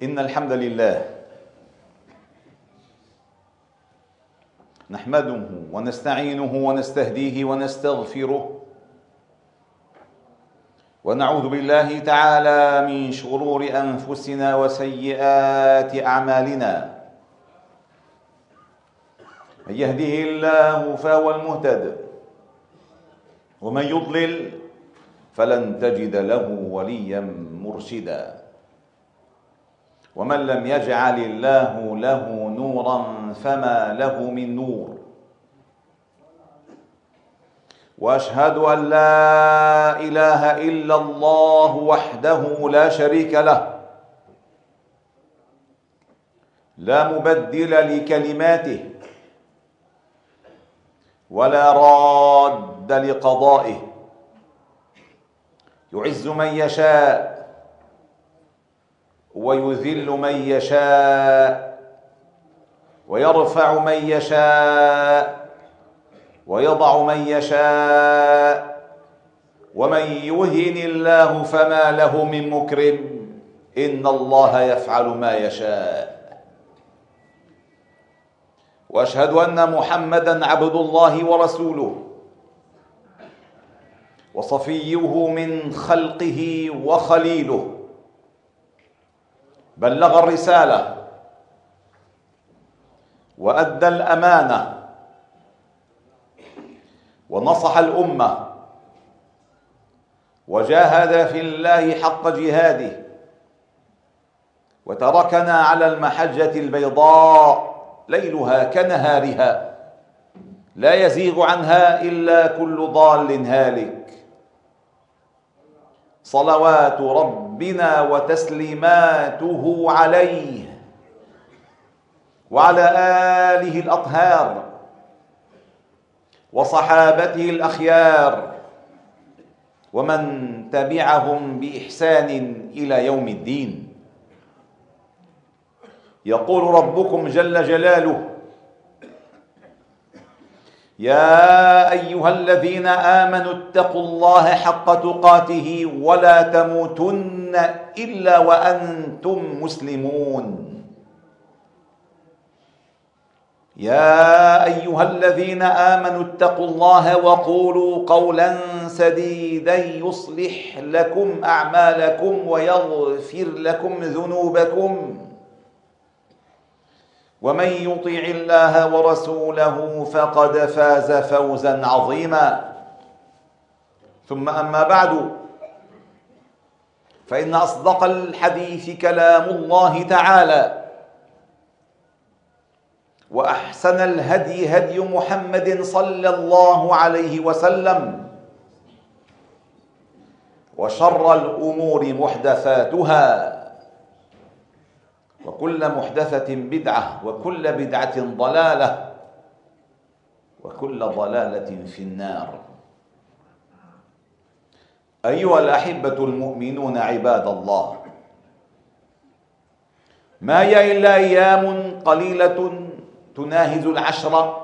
إن الحمد لله نحمده ونستعينه ونستهديه ونستغفره ونعوذ بالله تعالى من شرور أنفسنا وسيئات أعمالنا. من يهده الله فهو المهتد ومن يضلل فلن تجد له وليا مرشدا. ومن لم يجعل الله له نورا فما له من نور. وأشهد أن لا إله إلا الله وحده لا شريك له. لا مبدل لكلماته. ولا راد لقضائه. يعز من يشاء. ويذل من يشاء ويرفع من يشاء ويضع من يشاء ومن يهن الله فما له من مكرم إن الله يفعل ما يشاء. وأشهد أن محمدا عبد الله ورسوله وصفيه من خلقه وخليله. بلغ الرسالة وأدى الأمانة ونصح الأمة وجاهد في الله حق جهاده وتركنا على المحجة البيضاء ليلها كنهارها لا يزيغ عنها إلا كل ضال هالك. صلوات ربنا وتسليماته عليه وعلى آله الأطهار وصحابته الأخيار ومن تبعهم بإحسان إلى يوم الدين. يقول ربكم جل جلاله يا أيها الذين آمنوا اتقوا الله حق تقاته ولا تموتن إلا وأنتم مسلمون. يا أيها الذين آمنوا اتقوا الله وقولوا قولا سديدا يصلح لكم أعمالكم ويغفر لكم ذنوبكم. ومن يطع الله ورسوله فقد فاز فوزا عظيما. ثم أما بعد فإن أصدق الحديث كلام الله تعالى وأحسن الهدي هدي محمد صلى الله عليه وسلم وشر الأمور محدثاتها. وكل محدثة بدعة وكل بدعة ضلالة وكل ضلالة في النار. أيها الأحبة المؤمنون عباد الله ما هي إلا أيام قليلة تناهز العشر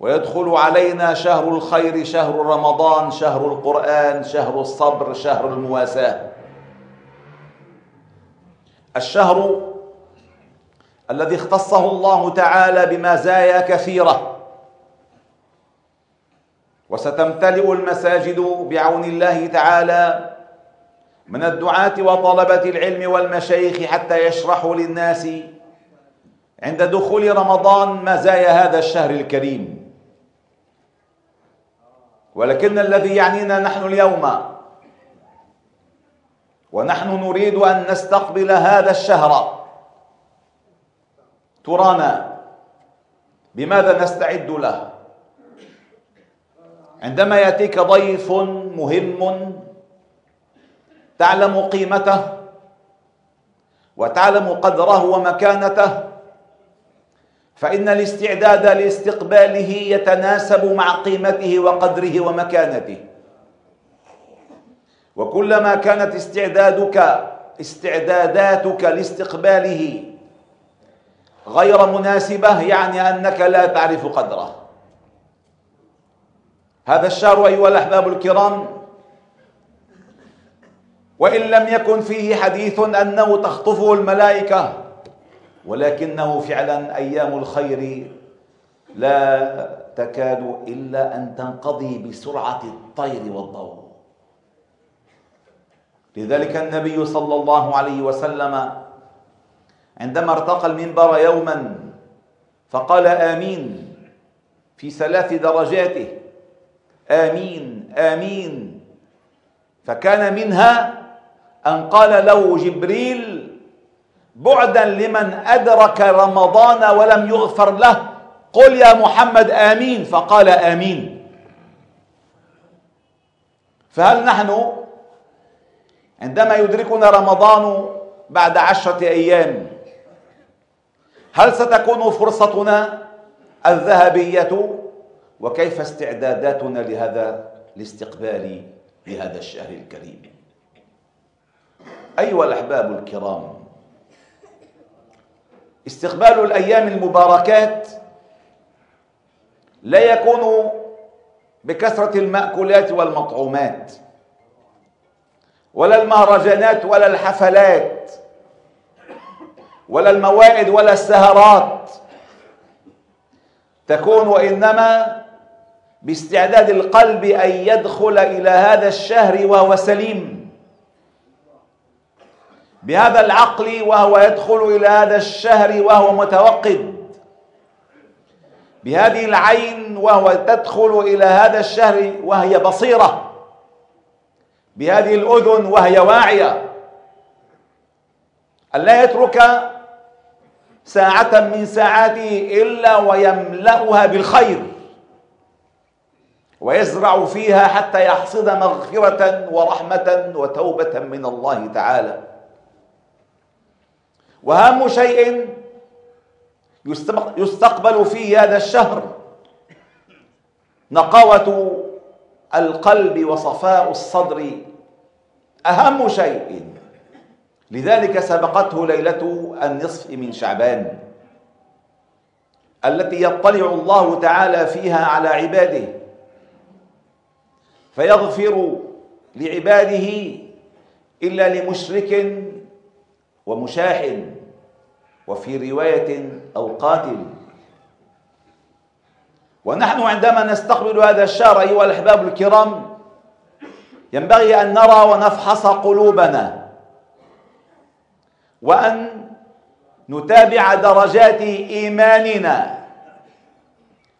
ويدخل علينا شهر الخير شهر رمضان شهر القرآن شهر الصبر شهر المواساة. الشهر الذي اختصه الله تعالى بمزايا كثيرة. وستمتلئ المساجد بعون الله تعالى من الدعاة وطلبة العلم والمشايخ حتى يشرحوا للناس عند دخول رمضان مزايا هذا الشهر الكريم. ولكن الذي يعنينا نحن اليوم ونحن نريد أن نستقبل هذا الشهر. ترانا بماذا نستعد له؟ عندما يأتيك ضيف مهم تعلم قيمته وتعلم قدره ومكانته فإن الاستعداد لاستقباله يتناسب مع قيمته وقدره ومكانته. وكلما كانت استعدادك استعداداتك لاستقباله غير مناسبة يعني أنك لا تعرف قدره. هذا الشهر أيها الأحباب الكرام وإن لم يكن فيه حديث أنه تخطفه الملائكة ولكنه فعلا أيام الخير لا تكاد إلا أن تنقضي بسرعة الطير والضوء. لذلك النبي صلى الله عليه وسلم عندما ارتقى المنبر يوما فقال آمين في ثلاث درجاته. آمين آمين. فكان منها أن قال له جبريل بعدا لمن أدرك رمضان ولم يغفر له قل يا محمد آمين. فقال آمين. فهل نحن عندما يدركنا رمضان بعد عشرة أيام هل ستكون فرصتنا الذهبية؟ وكيف استعداداتنا لهذا الاستقبال لهذا الشهر الكريم؟ أيها الأحباب الكرام استقبال الأيام المباركات لا يكون بكثرة المأكولات والمطعومات. ولا المهرجانات ولا الحفلات ولا الموائد ولا السهرات تكون وإنما باستعداد القلب أن يدخل إلى هذا الشهر وهو سليم. بهذا العقل وهو يدخل إلى هذا الشهر وهو متوقد. بهذه العين وهو تدخل إلى هذا الشهر وهي بصيرة. بهذه الأذن وهي واعية. ألا يترك ساعة من ساعاته إلا ويملأها بالخير ويزرع فيها حتى يحصد مغفرة ورحمة وتوبة من الله تعالى. وأهم شيء يستقبل فيه هذا الشهر نقاوة القلب وصفاء الصدر أهم شيء. لذلك سبقته ليلة النصف من شعبان التي يطلع الله تعالى فيها على عباده فيغفر لعباده إلا لمشرك ومشاحن وفي رواية أو قاتل. ونحن عندما نستقبل هذا الشهر أيها الأحباب الكرام ينبغي أن نرى ونفحص قلوبنا وأن نتابع درجات إيماننا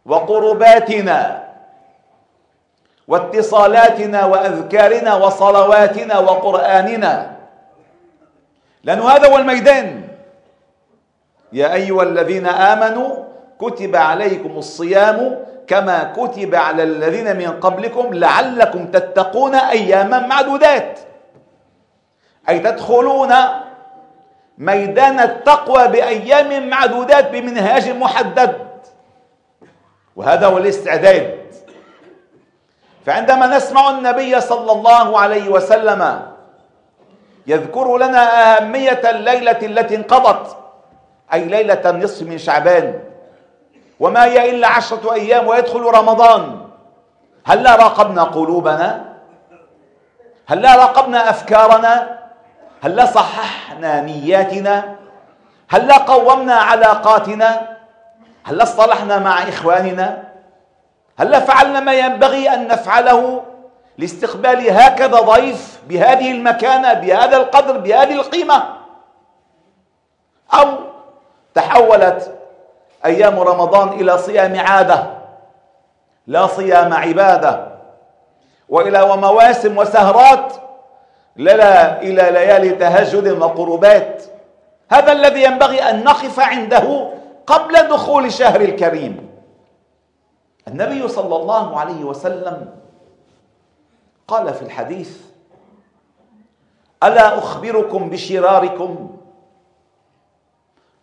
وقرباتنا واتصالاتنا وأذكارنا وصلواتنا وقرآننا. لأن هذا هو الميدان. يا أيها الذين آمنوا كتب عليكم الصيام كما كتب على الذين من قبلكم لعلكم تتقون أياما معدودات. أي تدخلون ميدان التقوى بأيام معدودات بمنهاج محدد. وهذا هو الاستعداد. فعندما نسمع النبي صلى الله عليه وسلم يذكر لنا أهمية الليلة التي انقضت أي ليلة النصف من شعبان وما هي إلا عشرة أيام ويدخل رمضان. هل لا راقبنا قلوبنا؟ هل لا راقبنا أفكارنا؟ هل لا صححنا نياتنا؟ هل لا قومنا علاقاتنا؟ هل لا اصطلحنا مع إخواننا؟ هل لا فعلنا ما ينبغي أن نفعله لاستقبال هكذا ضيف بهذه المكانة بهذا القدر بهذه القيمة؟ أو تحولت أيام رمضان إلى صيام عادة لا صيام عبادة وإلى ومواسم وسهرات لا إلى ليالي تهجد وقربات. هذا الذي ينبغي أن نقف عنده قبل دخول الشهر الكريم. النبي صلى الله عليه وسلم قال في الحديث ألا أخبركم بشراركم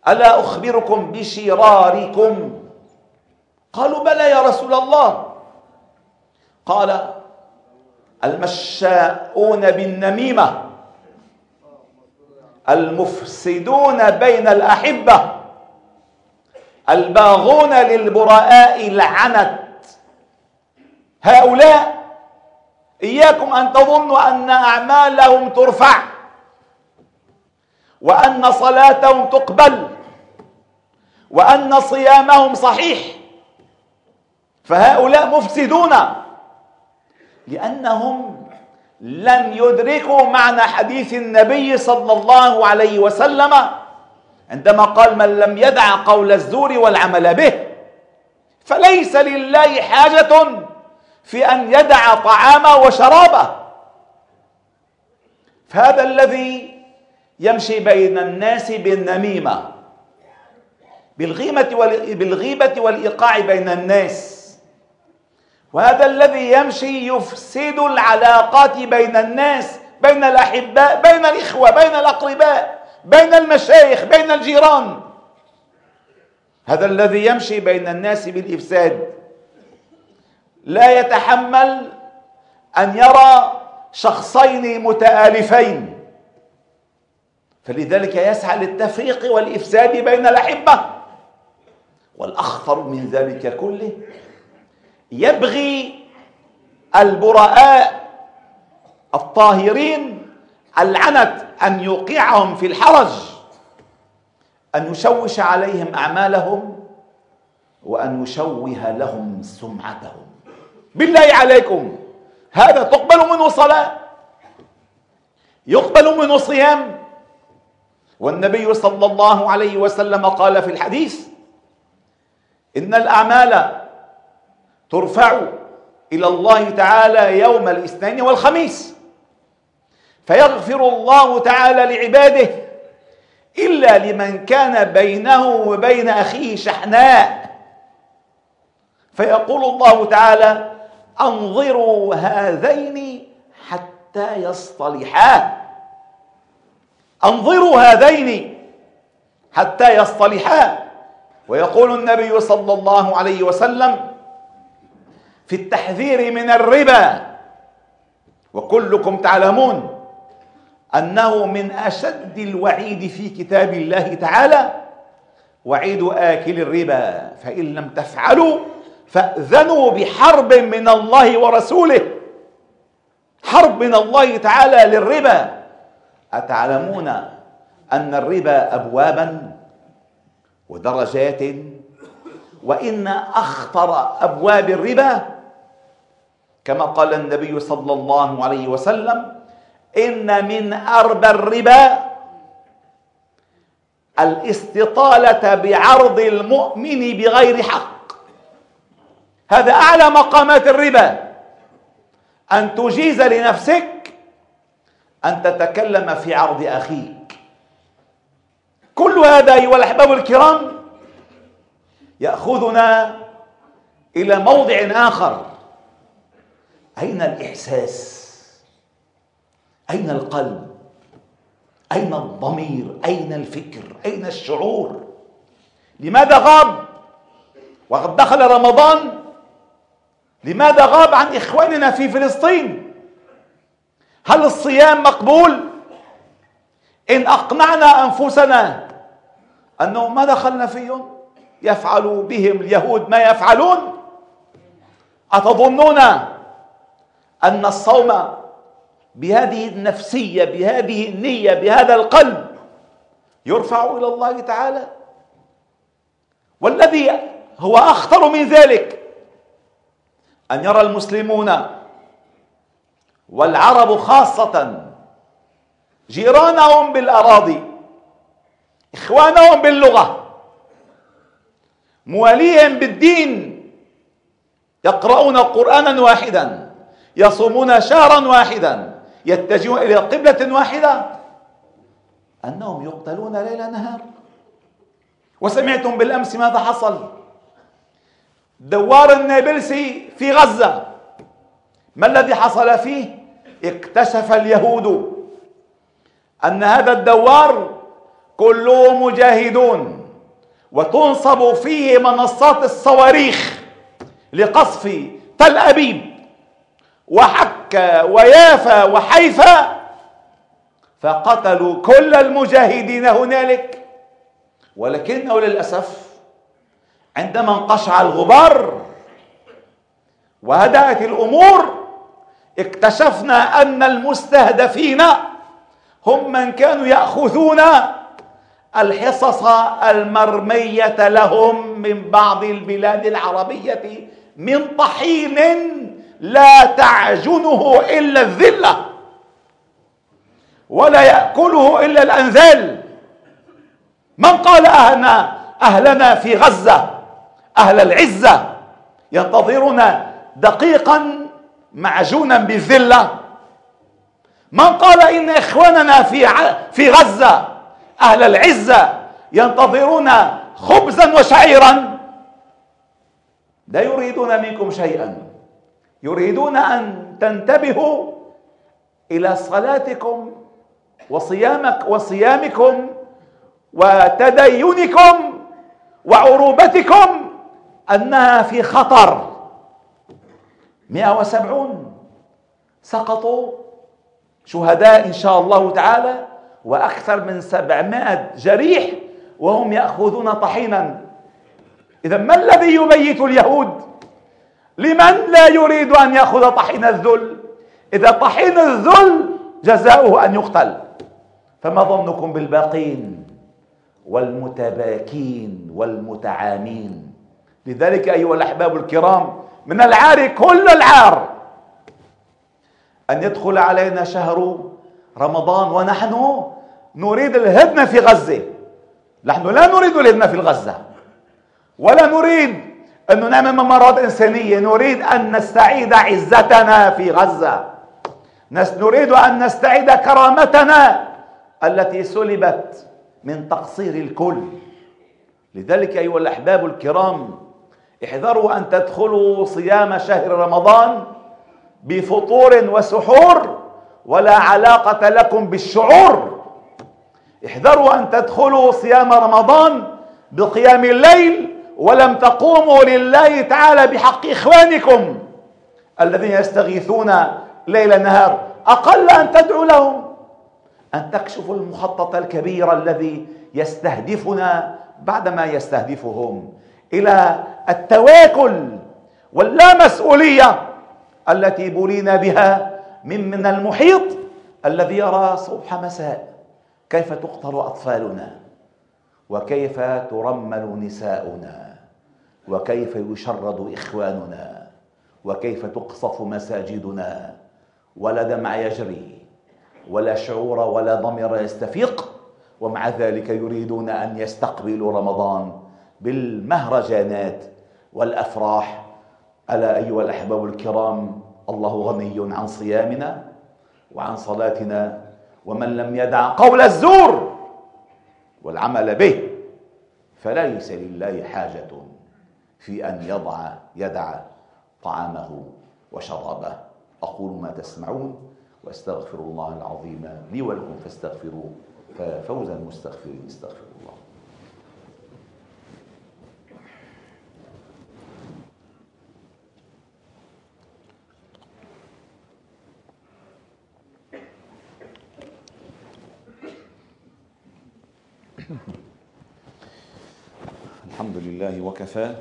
ألا أخبركم بشراركم؟ قالوا بلى يا رسول الله. قال المشاؤون بالنميمة المفسدون بين الأحبة الباغون للبراء العنت. هؤلاء إياكم أن تظنوا أن أعمالهم ترفع وأن صلاتهم تقبل. وأن صيامهم صحيح. فهؤلاء مفسدون. لأنهم لم يدركوا معنى حديث النبي صلى الله عليه وسلم عندما قال من لم يدع قول الزور والعمل به فليس لله حاجة في أن يدع طعامه وشرابه فهذا الذي يمشي بين الناس بالنميمة. بالغيبة بالغيبة والإيقاع بين الناس. وهذا الذي يمشي يفسد العلاقات بين الناس بين الأحباء بين الإخوة بين الأقرباء بين المشايخ بين الجيران. هذا الذي يمشي بين الناس بالإفساد. لا يتحمل أن يرى شخصين متآلفين. فلذلك يسعى للتفريق والإفساد بين الأحبة. والأخطر من ذلك كله يبغي البراء الطاهرين العنت أن يوقعهم في الحرج أن يشوش عليهم أعمالهم وأن يشوه لهم سمعتهم. بالله عليكم هذا تقبل منه صلاة؟ يقبل منه صيام؟ والنبي صلى الله عليه وسلم قال في الحديث إن الأعمال ترفع إلى الله تعالى يوم الاثنين والخميس. فيغفر الله تعالى لعباده إلا لمن كان بينه وبين أخيه شحناء. فيقول الله تعالى أنظروا هذين حتى يصطلحا. أنظروا هذين حتى يصطلحا. ويقول النبي صلى الله عليه وسلم في التحذير من الربا. وكلكم تعلمون أنه من أشد الوعيد في كتاب الله تعالى وعيد آكل الربا. فإن لم تفعلوا فأذنوا بحرب من الله ورسوله. حرب من الله تعالى للربا. أتعلمون أن الربا ابوابا؟ ودرجات وإن أخطر أبواب الربا كما قال النبي صلى الله عليه وسلم إن من أربى الربا الاستطالة بعرض المؤمن بغير حق. هذا أعلى مقامات الربا. أن تجيز لنفسك أن تتكلم في عرض أخيك. كل هذا أيها الأحباب الكرام يأخذنا إلى موضع آخر. أين الإحساس؟ أين القلب؟ أين الضمير؟ أين الفكر؟ أين الشعور؟ لماذا غاب؟ وقد دخل رمضان. لماذا غاب عن إخواننا في فلسطين؟ هل الصيام مقبول؟ إن أقنعنا أنفسنا أنه ما دخلنا فيهم يفعل بهم اليهود ما يفعلون؟ أتظنون أن الصوم بهذه النفسية بهذه النية بهذا القلب يرفع إلى الله تعالى؟ والذي هو أخطر من ذلك أن يرى المسلمون والعرب خاصة جيرانهم بالأراضي إخوانهم باللغة مواليهم بالدين يقرؤون قرآنا واحدا يصومون شهرا واحدا يتجهون إلى قبلة واحدة أنهم يقتلون ليل نهار. وسمعتم بالأمس ماذا حصل؟ دوار النابلسي في غزة. ما الذي حصل فيه؟ اكتشف اليهود أن هذا الدوار كله مجاهدون وتنصب فيه منصات الصواريخ لقصف تل أبيب وحكا ويافا وحيفا فقتلوا كل المجاهدين هنالك. ولكنه للأسف عندما انقشع الغبار وهدأت الأمور اكتشفنا أن المستهدفين هم من كانوا يأخذون الحصص المرمية لهم من بعض البلاد العربية من طحين لا تعجنه إلا الذلة ولا يأكله إلا الأنذال من قال أهلنا أهلنا في غزة؟ أهل العزة. ينتظرون دقيقا معجونا بالذلة. من قال إن إخواننا في في غزة أهل العزة ينتظرون خبزا وشعيرا. لا يريدون منكم شيئا. يريدون أن تنتبهوا إلى صلاتكم وصيامك وصيامكم وتدينكم وعروبتكم أنها في خطر. 170 سقطوا شهداء إن شاء الله تعالى وأكثر من 700 جريح وهم يأخذون طحينا. إذا ما الذي يبيت اليهود؟ لمن لا يريد أن يأخذ طحين الذل؟ إذا طحين الذل جزاؤه أن يقتل. فما ظنكم بالباقين والمتباكين والمتعامين؟ لذلك أيها الأحباب الكرام من العار كل العار أن يدخل علينا شهر رمضان ونحن نريد الهدنة في غزة. نحن لا نريد الهدنة في غزة. ولا نريد أن نعمل ممرات إنسانية. نريد أن نستعيد عزتنا في غزة. نريد أن نستعيد كرامتنا التي سلبت من تقصير الكل. لذلك أيها الأحباب الكرام احذروا أن تدخلوا صيام شهر رمضان بفطور وسحور ولا علاقة لكم بالشعور. احذروا أن تدخلوا صيام رمضان بقيام الليل ولم تقوموا لله تعالى بحق إخوانكم الذين يستغيثون ليل نهار. أقل أن تدعوا لهم. أن تكشفوا المخطط الكبير الذي يستهدفنا بعدما يستهدفهم إلى التواكل واللامسؤولية التي بلينا بها من من المحيط الذي يرى صبح مساء. كيف تقتل أطفالنا؟ وكيف ترمل نساؤنا؟ وكيف يشرد إخواننا؟ وكيف تقصف مساجدنا؟ ولا دمع يجري ولا شعور ولا ضمير يستفيق ومع ذلك يريدون أن يستقبلوا رمضان بالمهرجانات والأفراح ألا أيها الأحباب الكرام الله غني عن صيامنا وعن صلاتنا ومن لم يدع قول الزور والعمل به فليس لله حاجة في أن يضع يدع طعامه وشرابه. أقول ما تسمعون وأستغفر الله العظيم لي ولكم فاستغفروه ففوز المستغفرين. استغفر الله. الحمد لله وكفى.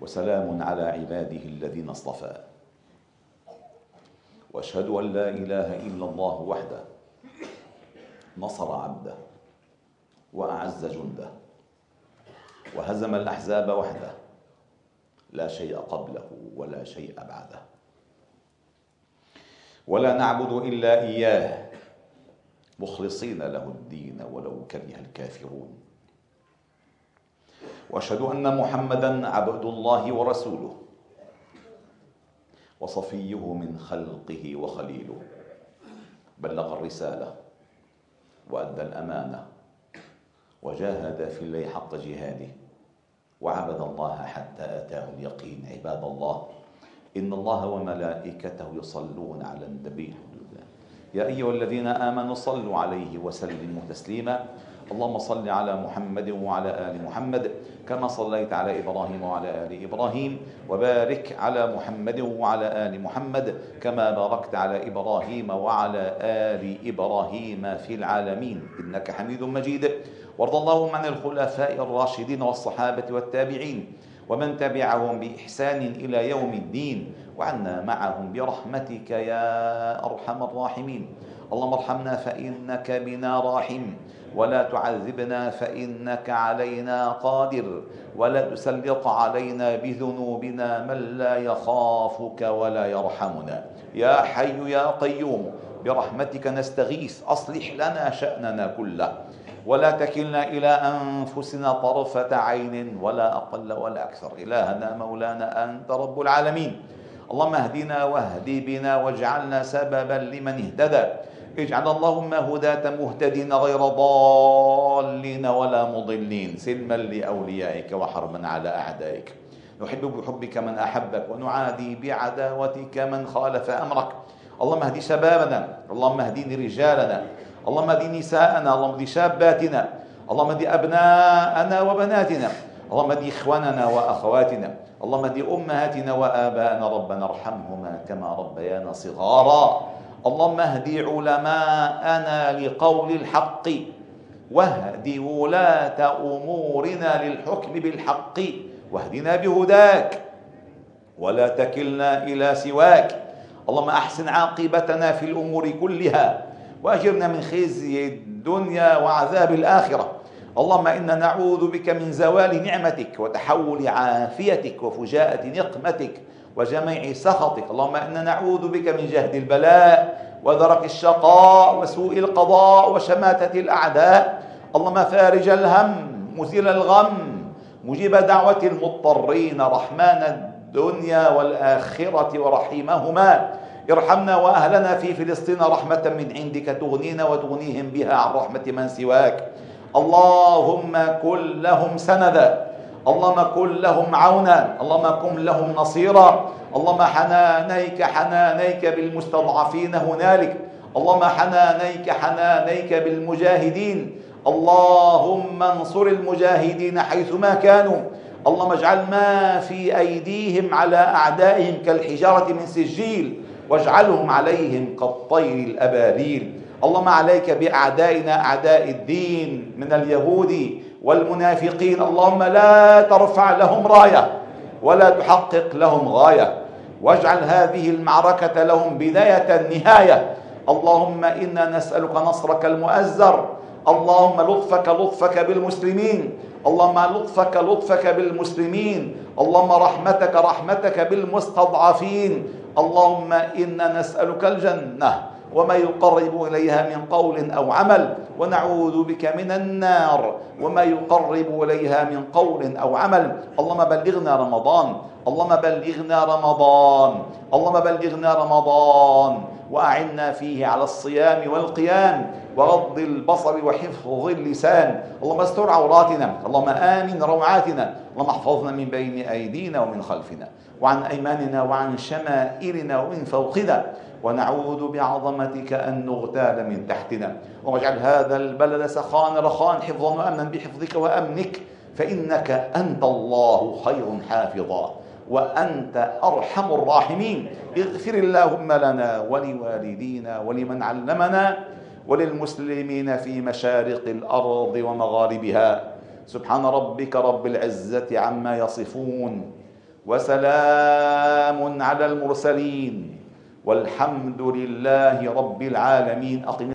وسلام على عباده الذين اصطفى. وأشهد أن لا إله إلا الله وحده. نصر عبده. وأعز جنده. وهزم الأحزاب وحده. لا شيء قبله ولا شيء بعده. ولا نعبد إلا إياه. مخلصين له الدين ولو كره الكافرون. وأشهد أن محمدا عبد الله ورسوله وصفيه من خلقه وخليله. بلغ الرسالة وأدى الأمانة وجاهد في الله حق جهاده وعبد الله حتى أتاه اليقين. عباد الله إن الله وملائكته يصلون على النبي. يا أيها الذين آمنوا صلوا عليه وسلموا تسليما. اللهم صل على محمد وعلى آل محمد كما صليت على إبراهيم وعلى آل إبراهيم وبارك على محمد وعلى آل محمد كما باركت على إبراهيم وعلى آل إبراهيم في العالمين. إنك حميد مجيد. وارض اللهم عن الخلفاء الراشدين والصحابة والتابعين ومن تبعهم بإحسان إلى يوم الدين وعنا معهم برحمتك يا أرحم الراحمين. اللهم ارحمنا فإنك بنا راحم. ولا تعذبنا فإنك علينا قادر ولا تسلط علينا بذنوبنا من لا يخافك ولا يرحمنا. يا حي يا قيوم برحمتك نستغيث أصلح لنا شأننا كله. ولا تكلنا إلى أنفسنا طرفة عين ولا أقل ولا أكثر. إلهنا مولانا أنت رب العالمين. اللهم اهدنا واهد بنا واجعلنا سببا لمن اهتدى. اجعل اللهم هداة مهتدين غير ضالين ولا مضلين سلما لأوليائك وحربا على أعدائك. نحب بحبك من أحبك ونعادي بعداوتك من خالف أمرك. اللهم اهدي شبابنا اللهم اهدني رجالنا اللهم اهدي نساءنا اللهم اهدي شاباتنا اللهم اهدي أبناءنا وبناتنا اللهم اهدي إخواننا وأخواتنا اللهم اهدي أمهاتنا وآباءنا ربنا ارحمهما كما ربيانا صغارا. اللهم اهد علماءنا لقول الحق واهد ولاة أمورنا للحكم بالحق واهدنا بهداك ولا تكلنا إلى سواك. اللهم أحسن عاقبتنا في الأمور كلها وأجرنا من خزي الدنيا وعذاب الآخرة. اللهم إنا نعوذ بك من زوال نعمتك وتحول عافيتك وفجاءة نقمتك. وجميع سخطك. اللهم إنا نعوذ بك من جهد البلاء ودرك الشقاء وسوء القضاء وشماتة الأعداء. اللهم فارج الهم مزيل الغم مجيب دعوة المضطرين رحمن الدنيا والآخرة ورحيمهما. ارحمنا وأهلنا في فلسطين رحمة من عندك تغنينا وتغنيهم بها عن رحمة من سواك. اللهم كن لهم سندا. اللهم كن لهم عونا. اللهم كن لهم نصيرا. اللهم حنانيك حنانيك بالمستضعفين هنالك. اللهم حنانيك حنانيك بالمجاهدين. اللهم انصر المجاهدين حيثما كانوا. اللهم اجعل ما في أيديهم على أعدائهم كالحجارة من سجيل. واجعلهم عليهم كالطير الأبابيل. اللهم عليك بأعدائنا أعداء الدين من اليهود والمنافقين. اللهم لا ترفع لهم راية ولا تحقق لهم غاية. واجعل هذه المعركة لهم بداية نهاية. اللهم إنا نسألك نصرك المؤزر. اللهم لطفك لطفك بالمسلمين. اللهم لطفك لطفك بالمسلمين. اللهم رحمتك رحمتك بالمستضعفين. اللهم إنا نسألك الجنة. وما يقرب إليها من قول أو عمل ونعوذ بك من النار. وما يقرب إليها من قول أو عمل. اللهم بلغنا رمضان. اللهم بلغنا رمضان. اللهم بلغنا رمضان. وأعنا فيه على الصيام والقيام وغض البصر وحفظ اللسان. اللهم استر عوراتنا اللهم آمن روعاتنا اللهم احفظنا من بين أيدينا ومن خلفنا وعن أيماننا وعن شمائلنا ومن فوقنا. ونعوذ بعظمتك أن نغتال من تحتنا. واجعل هذا البلد سخان رخان حفظا وأمنا بحفظك وأمنك فإنك أنت الله خير حافظا. وأنت أرحم الراحمين. اغفر اللهم لنا ولوالدينا ولمن علمنا وللمسلمين في مشارق الأرض ومغاربها. سبحان ربك رب العزة عما يصفون وسلام على المرسلين. والحمد لله رب العالمين. أقم